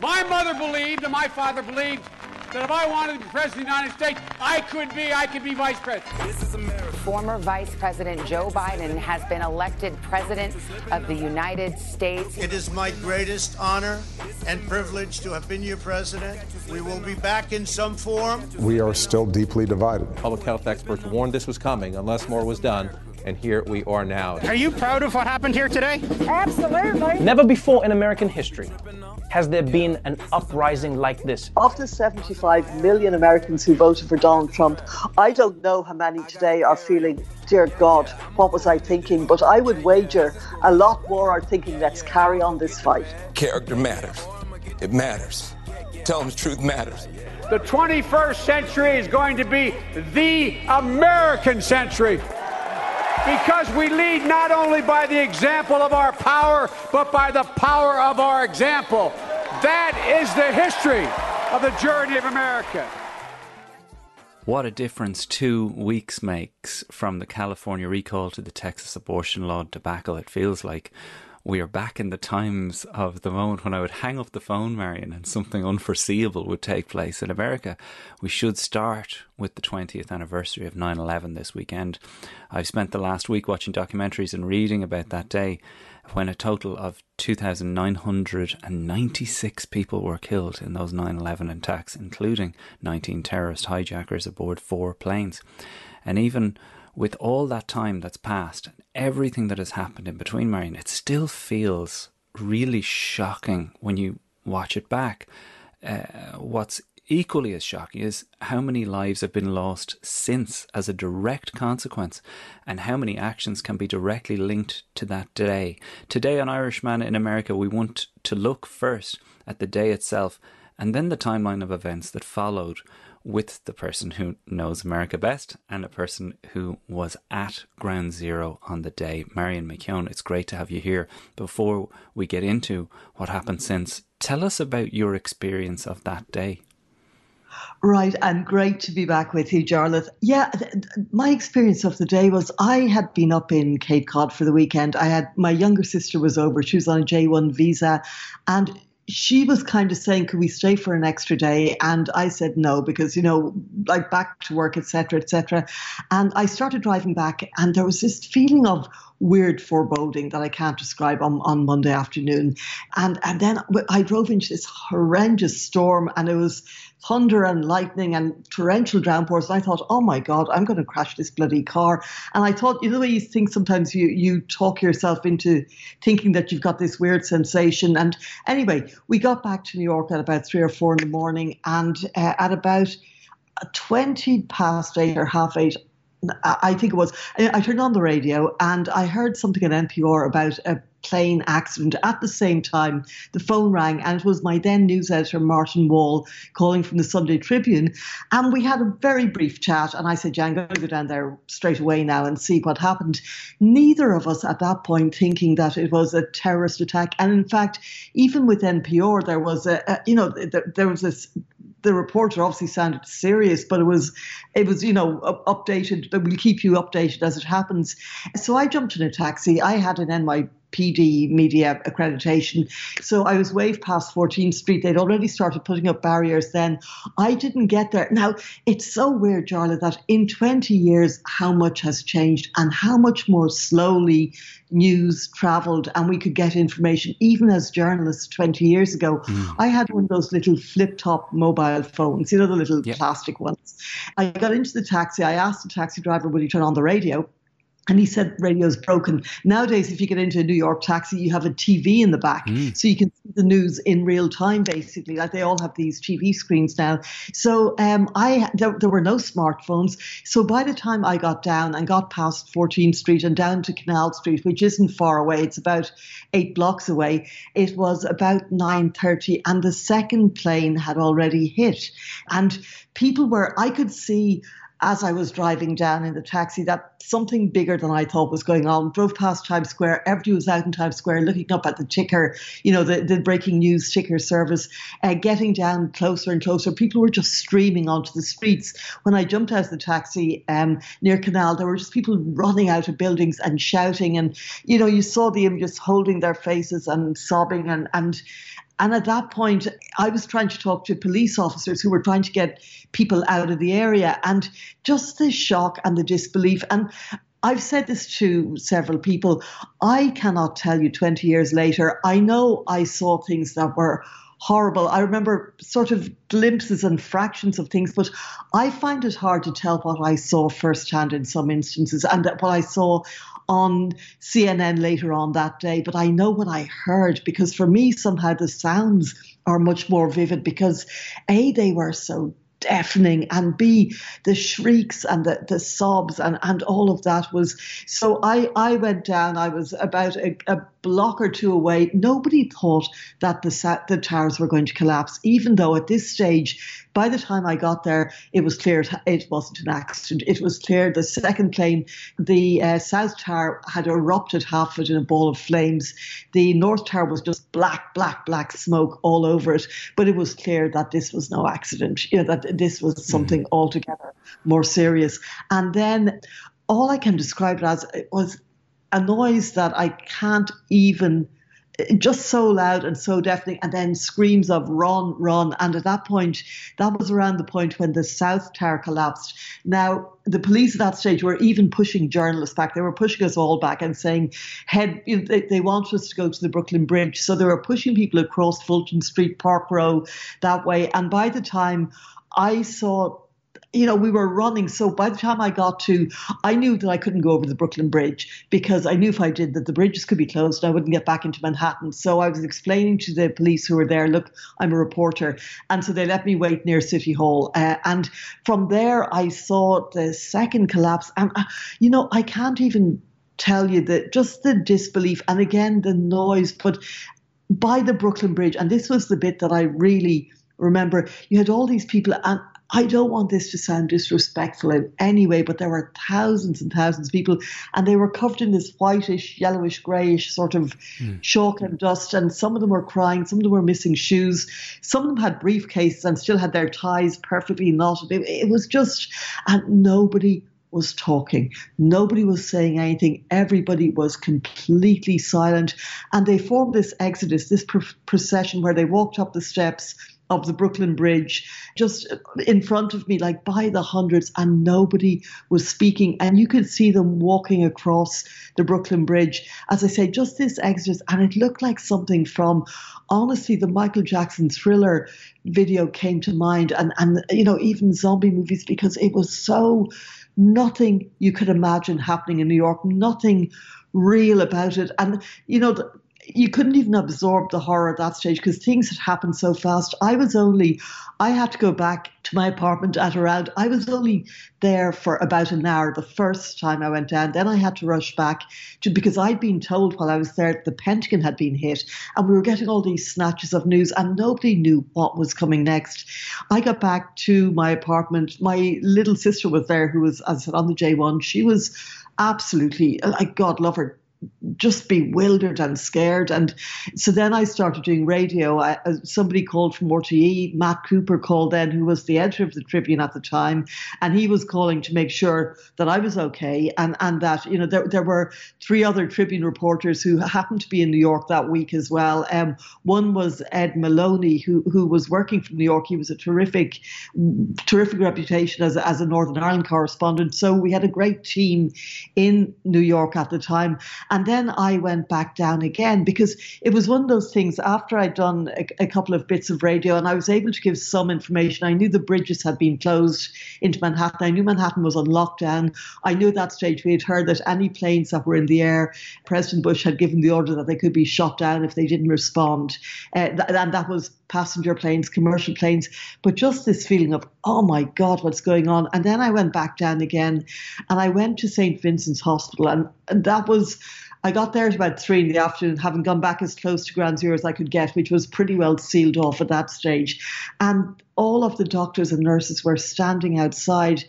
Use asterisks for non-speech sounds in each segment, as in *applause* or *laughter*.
My mother believed and my father believed that if I wanted to be president of the United States, I could be, I could be vice president. This is America. Former Vice President Joe Biden has been elected President of the United States. It is my greatest honor and privilege to have been your president. We will be back in some form. We are still deeply divided. Public health experts warned this was coming unless more was done and here we are now. Are you proud of what happened here today? Absolutely. Never before in American history has there been an uprising like this. Of the 75 million Americans who voted for Donald Trump, I don't know how many today are feeling, dear God, what was I thinking? But I would wager a lot more are thinking, let's carry on this fight. Character matters. It matters. Telling the truth matters. The 21st century is going to be the American century because we lead not only by the example of our power, but by the power of our example. That is the history of the journey of America. What a difference two weeks makes from the California recall to the Texas abortion law debacle. It feels like we are back in the times of the moment when I would hang up the phone, Marion, and something unforeseeable would take place in America. We should start with the 20th anniversary of 9 11 this weekend. I've spent the last week watching documentaries and reading about that day when a total of 2,996 people were killed in those 9 11 attacks, including 19 terrorist hijackers aboard four planes. And even with all that time that's passed and everything that has happened in between, Marion, it still feels really shocking when you watch it back. Uh, what's equally as shocking is how many lives have been lost since as a direct consequence and how many actions can be directly linked to that day. Today on Irishman in America, we want to look first at the day itself and then the timeline of events that followed with the person who knows America best and a person who was at ground zero on the day. Marion McKeone, it's great to have you here. Before we get into what happened since, tell us about your experience of that day. Right, and great to be back with you, Jarlath. Yeah, th- my experience of the day was I had been up in Cape Cod for the weekend. I had my younger sister was over; she was on a J one visa, and she was kind of saying, "Could we stay for an extra day?" And I said no because you know, like back to work, etc., etc. And I started driving back, and there was this feeling of weird foreboding that I can't describe on, on Monday afternoon. And and then I drove into this horrendous storm, and it was thunder and lightning and torrential downpours. And I thought, oh my God, I'm going to crash this bloody car. And I thought, you know, the way you think sometimes you, you talk yourself into thinking that you've got this weird sensation. And anyway, we got back to New York at about three or four in the morning. And uh, at about 20 past eight or half eight, I think it was. I turned on the radio and I heard something at NPR about a plane accident. At the same time, the phone rang, and it was my then news editor, Martin Wall, calling from the Sunday Tribune. And we had a very brief chat. And I said, Yeah, I'm going to go down there straight away now and see what happened. Neither of us at that point thinking that it was a terrorist attack. And in fact, even with NPR, there was a, a you know, there, there was this the reporter obviously sounded serious, but it was, it was, you know, updated. But we'll keep you updated as it happens. So I jumped in a taxi. I had an NY PD media accreditation. So I was waved past 14th Street. They'd already started putting up barriers then. I didn't get there. Now, it's so weird, Jarlath, that in 20 years, how much has changed and how much more slowly news traveled and we could get information, even as journalists 20 years ago. Mm. I had one of those little flip top mobile phones, you know, the little yep. plastic ones. I got into the taxi. I asked the taxi driver, would he turn on the radio? And he said radio's broken. Nowadays, if you get into a New York taxi, you have a TV in the back, mm. so you can see the news in real time. Basically, like they all have these TV screens now. So um, I there, there, were no smartphones. So by the time I got down and got past 14th Street and down to Canal Street, which isn't far away, it's about eight blocks away. It was about 9:30, and the second plane had already hit, and people were. I could see as I was driving down in the taxi that something bigger than I thought was going on. Drove past Times Square. Everybody was out in Times Square looking up at the ticker, you know, the, the breaking news ticker service, uh, getting down closer and closer. People were just streaming onto the streets. When I jumped out of the taxi um, near Canal, there were just people running out of buildings and shouting. And, you know, you saw the images holding their faces and sobbing and, and And at that point, I was trying to talk to police officers who were trying to get people out of the area, and just the shock and the disbelief. And I've said this to several people. I cannot tell you 20 years later. I know I saw things that were horrible. I remember sort of glimpses and fractions of things, but I find it hard to tell what I saw firsthand in some instances and what I saw on CNN later on that day. But I know what I heard because for me, somehow the sounds are much more vivid because A, they were so deafening and b the shrieks and the, the sobs and, and all of that was so i i went down i was about a, a block or two away nobody thought that the the towers were going to collapse even though at this stage by the time I got there, it was clear it wasn't an accident. It was clear the second plane, the uh, South Tower, had erupted half of it in a ball of flames. The North Tower was just black, black, black smoke all over it. But it was clear that this was no accident, you know, that this was something mm. altogether more serious. And then all I can describe it as it was a noise that I can't even just so loud and so deafening, and then screams of run, run. And at that point, that was around the point when the South Tower collapsed. Now, the police at that stage were even pushing journalists back. They were pushing us all back and saying, head, you know, they, they want us to go to the Brooklyn Bridge. So they were pushing people across Fulton Street, Park Row, that way. And by the time I saw you know, we were running. So by the time I got to, I knew that I couldn't go over the Brooklyn Bridge because I knew if I did that the bridges could be closed I wouldn't get back into Manhattan. So I was explaining to the police who were there, look, I'm a reporter. And so they let me wait near City Hall. Uh, and from there, I saw the second collapse. And, uh, you know, I can't even tell you that just the disbelief and again the noise, but by the Brooklyn Bridge, and this was the bit that I really remember, you had all these people, and I don't want this to sound disrespectful in any way, but there were thousands and thousands of people, and they were covered in this whitish, yellowish, greyish sort of mm. chalk and dust. And some of them were crying, some of them were missing shoes, some of them had briefcases and still had their ties perfectly knotted. It, it was just, and nobody was talking. Nobody was saying anything. Everybody was completely silent. And they formed this exodus, this procession where they walked up the steps of the Brooklyn Bridge, just in front of me, like by the hundreds, and nobody was speaking. And you could see them walking across the Brooklyn Bridge. As I say, just this exodus, and it looked like something from, honestly, the Michael Jackson thriller video came to mind, and and you know even zombie movies because it was so nothing you could imagine happening in New York, nothing real about it, and you know. You couldn't even absorb the horror at that stage because things had happened so fast. I was only, I had to go back to my apartment at around, I was only there for about an hour the first time I went down. Then I had to rush back to, because I'd been told while I was there the Pentagon had been hit and we were getting all these snatches of news and nobody knew what was coming next. I got back to my apartment. My little sister was there who was, as I said, on the J1. She was absolutely, like, God love her, just bewildered and scared. And so then I started doing radio. I, uh, somebody called from RTE, Matt Cooper called then, who was the editor of the Tribune at the time, and he was calling to make sure that I was okay and, and that, you know, there, there were three other Tribune reporters who happened to be in New York that week as well. Um, one was Ed Moloney, who, who was working from New York. He was a terrific, terrific reputation as as a Northern Ireland correspondent. So we had a great team in New York at the time. And then I went back down again because it was one of those things after I'd done a, a, couple of bits of radio and I was able to give some information. I knew the bridges had been closed into Manhattan. I knew Manhattan was on lockdown. I knew at that stage we had heard that any planes that were in the air, President Bush had given the order that they could be shot down if they didn't respond. Uh, th- and that was passenger planes, commercial planes, but just this feeling of, oh my God, what's going on? And then I went back down again and I went to St. Vincent's Hospital, and, and that was. I got there at about three in the afternoon, having gone back as close to ground zero as I could get, which was pretty well sealed off at that stage. And all of the doctors and nurses were standing outside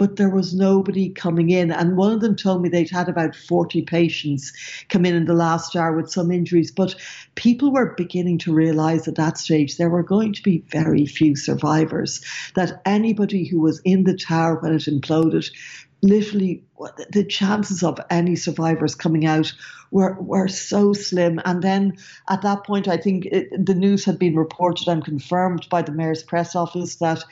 but there was nobody coming in. And one of them told me they'd had about 40 patients come in in the last hour with some injuries. But people were beginning to realize at that stage there were going to be very few survivors, that anybody who was in the tower when it imploded literally the chances of any survivors coming out were were so slim. And then at that point, I think it, the news had been reported and confirmed by the mayor's press office that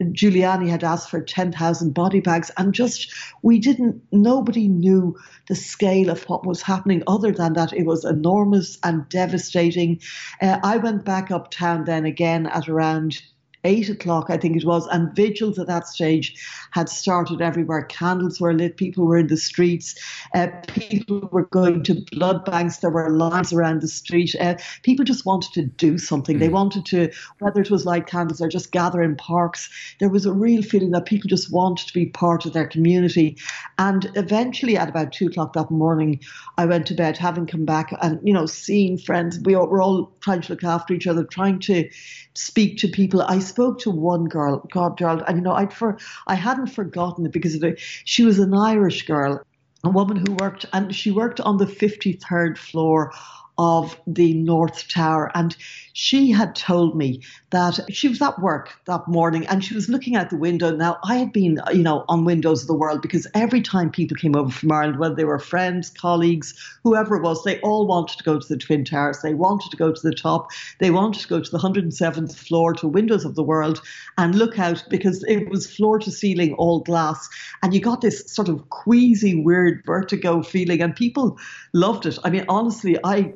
Giuliani had asked for 10,000 body bags, and just we didn't, nobody knew the scale of what was happening other than that it was enormous and devastating. Uh, I went back uptown then again at around eight o'clock, I think it was, and vigils at that stage had started everywhere. Candles were lit, people were in the streets, uh, people were going to blood banks, there were lines around the street. Uh, people just wanted to do something. Mm. They wanted to, whether it was light candles or just gather in parks, there was a real feeling that people just wanted to be part of their community. And eventually, at about two o'clock that morning, I went to bed, having come back and, you know, seeing friends. We were all trying to look after each other, trying to speak to people. I spoke to one girl, God, Jarlath, and you know, I'd for I hadn't forgotten it because she was an Irish girl, a woman who worked, and she worked on the 53rd floor of the North Tower. And she had told me that she was at work that morning and she was looking out the window. Now, I had been, you know, on Windows of the World because every time people came over from Ireland, whether they were friends, colleagues, whoever it was, they all wanted to go to the Twin Towers. They wanted to go to the top. They wanted to go to the 107th floor to Windows of the World and look out because it was floor to ceiling, all glass. And you got this sort of queasy, weird vertigo feeling. And people loved it. I mean, honestly, I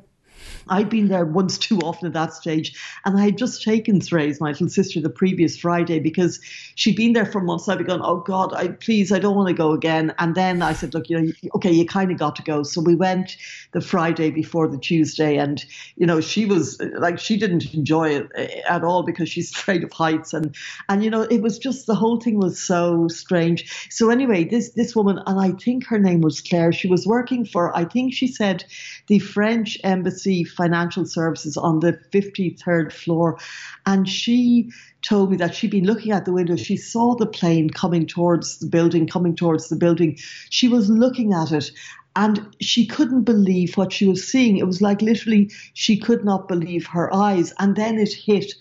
I'd been there once too often at that stage. And I had just taken Therese, my little sister, the previous Friday because she'd been there for months. I'd be going, oh God, I please, I don't want to go again. And then I said, look, you know, okay, you kind of got to go. So we went the Friday before the Tuesday. And, you know, she was like, she didn't enjoy it eh, at all because she's *laughs* afraid of heights. And, and, you know, it was just, the whole thing was so strange. So anyway, this, this woman, and I think her name was Claire, she was working for, I think she said the French embassy financial services on the 53rd floor. And she told me that she'd been looking out the window. She saw the plane coming towards the building, coming towards the building. She was looking at it and she couldn't believe what she was seeing. It was like literally she could not believe her eyes. And then it hit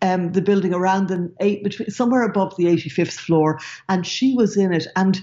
um, the building around the eight between somewhere above the 85th floor, and she was in it. And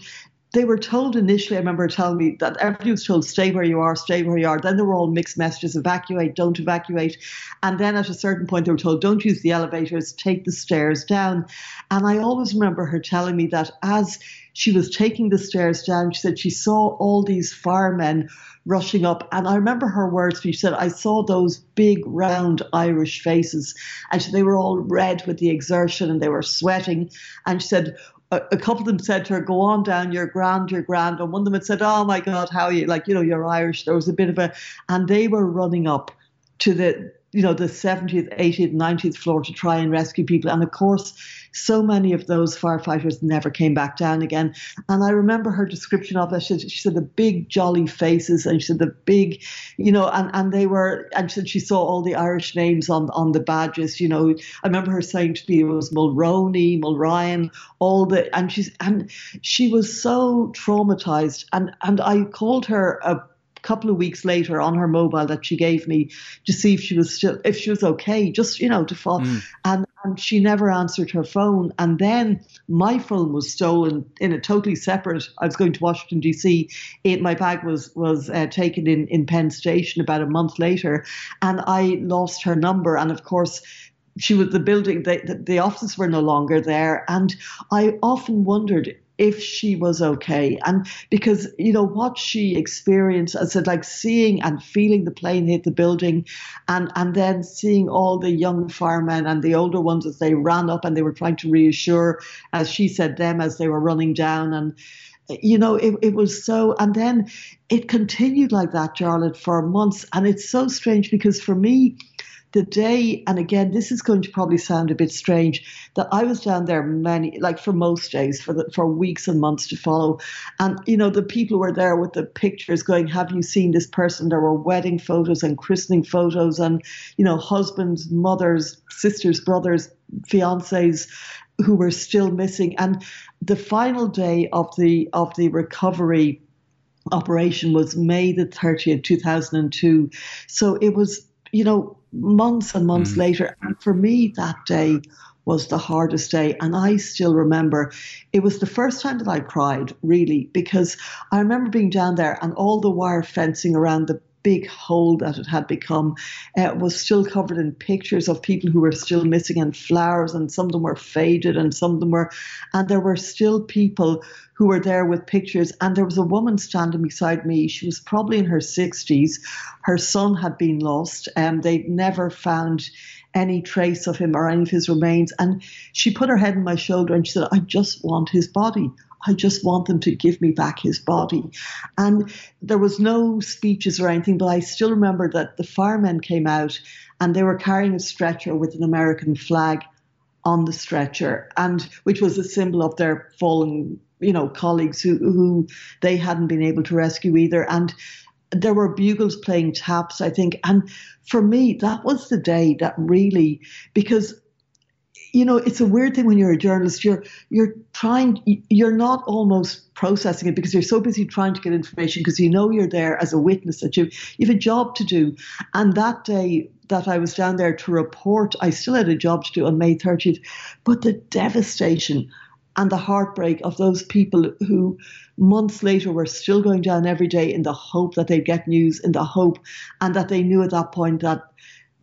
they were told initially, I remember her telling me that everybody was told, stay where you are, stay where you are. Then there were all mixed messages, evacuate, don't evacuate. And then at a certain point, they were told, don't use the elevators, take the stairs down. And I always remember her telling me that as she was taking the stairs down, she said she saw all these firemen rushing up. And I remember her words, she said, I saw those big, round Irish faces. And they were all red with the exertion and they were sweating. And she said, a, a, couple of them said to her, "Go on down, you're grand, you're grand." And one of them had said, "Oh my God, how are you? Like, you know, you're Irish." There was a bit of a, and they were running up to the you know, the 70th, 80th, 90th floor to try and rescue people. And of course, so many of those firefighters never came back down again. And I remember her description of it. She, she said the big jolly faces, and she said the big, you know, and, and they were, and she said she saw all the Irish names on, on the badges. You know, I remember her saying to me it was Mulroney, Mulryan, all the, and she's, and she was so traumatized. And, and I called her a couple of weeks later on her mobile that she gave me to see if she was still if she was okay, just you know to fall. Mm. And and she never answered her phone. And then my phone was stolen in a totally separate. I was going to Washington D.C. It, my bag was was uh, taken in in Penn Station about a month later, and I lost her number. And of course she was the building the, the offices were no longer there and i often wondered if she was okay. And because, you know, what she experienced, I said, like seeing and feeling the plane hit the building and, and then seeing all the young firemen and the older ones as they ran up and they were trying to reassure, as she said, them as they were running down. And, you know, it, it was so, and then it continued like that, Jarlath, for months. And it's so strange because for me, the day, and again, this is going to probably sound a bit strange, that I was down there many, like for most days, for the, for weeks and months to follow, and you know the people were there with the pictures, going, "Have you seen this person?" There were wedding photos and christening photos, and you know husbands, mothers, sisters, brothers, fiancés who were still missing, and the final day of the of the recovery operation was May the 30th, 2002. So it was, you know, months and months mm. later. And for me, that day was the hardest day. And I still remember it was the first time that I cried, really, because I remember being down there and all the wire fencing around the big hole that it had become uh, was still covered in pictures of people who were still missing and flowers, and some of them were faded, and some of them were, and there were still people who were there with pictures. And there was a woman standing beside me. She was probably in her 60s. Her son had been lost, and they'd never found any trace of him or any of his remains. And she put her head on my shoulder and she said, I just want his body. I just want them to give me back his body. And there was no speeches or anything, but I still remember that the firemen came out and they were carrying a stretcher with an American flag on the stretcher, and which was a symbol of their fallen, you know, colleagues who who they hadn't been able to rescue either. And there were bugles playing taps, I think. And for me, that was the day that really, because you know, it's a weird thing when you're a journalist. You're you're trying. You're not almost processing it because you're so busy trying to get information because you know you're there as a witness that you you have a job to do. And that day that I was down there to report, I still had a job to do on May 30th. But the devastation and the heartbreak of those people who months later were still going down every day in the hope that they'd get news, in the hope, and that they knew at that point that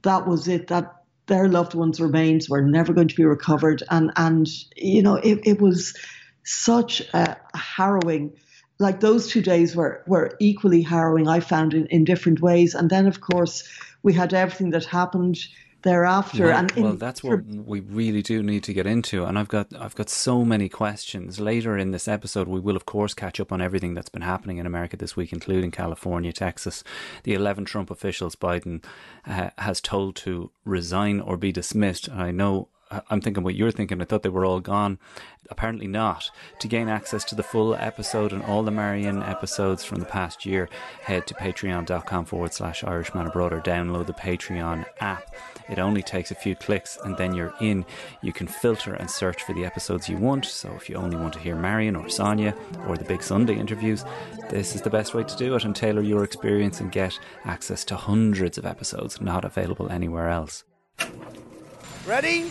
that was it. That their loved ones' remains were never going to be recovered. And, and you know, it, it was such a harrowing like those two days were were equally harrowing i found in, in different ways and then of course we had everything that happened thereafter. Well, and in, well, that's what we really do need to get into, and I've got I've got so many questions. Later in this episode, we will of course catch up on everything that's been happening in America this week, including California, Texas, the eleven Trump officials Biden uh, has told to resign or be dismissed. I know I'm thinking what you're thinking. I thought they were all gone. Apparently not. To gain access to the full episode and all the Marion episodes from the past year, head to patreon.com forward slash Irishman Abroad or download the Patreon app. It only takes a few clicks and then you're in. You can filter and search for the episodes you want. So if you only want to hear Marion or Sonia or the Big Sunday interviews, this is the best way to do it and tailor your experience and get access to hundreds of episodes not available anywhere else. Ready?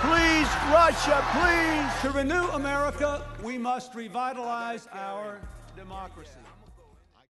Please, Russia, please. To renew America, we must revitalize our democracy.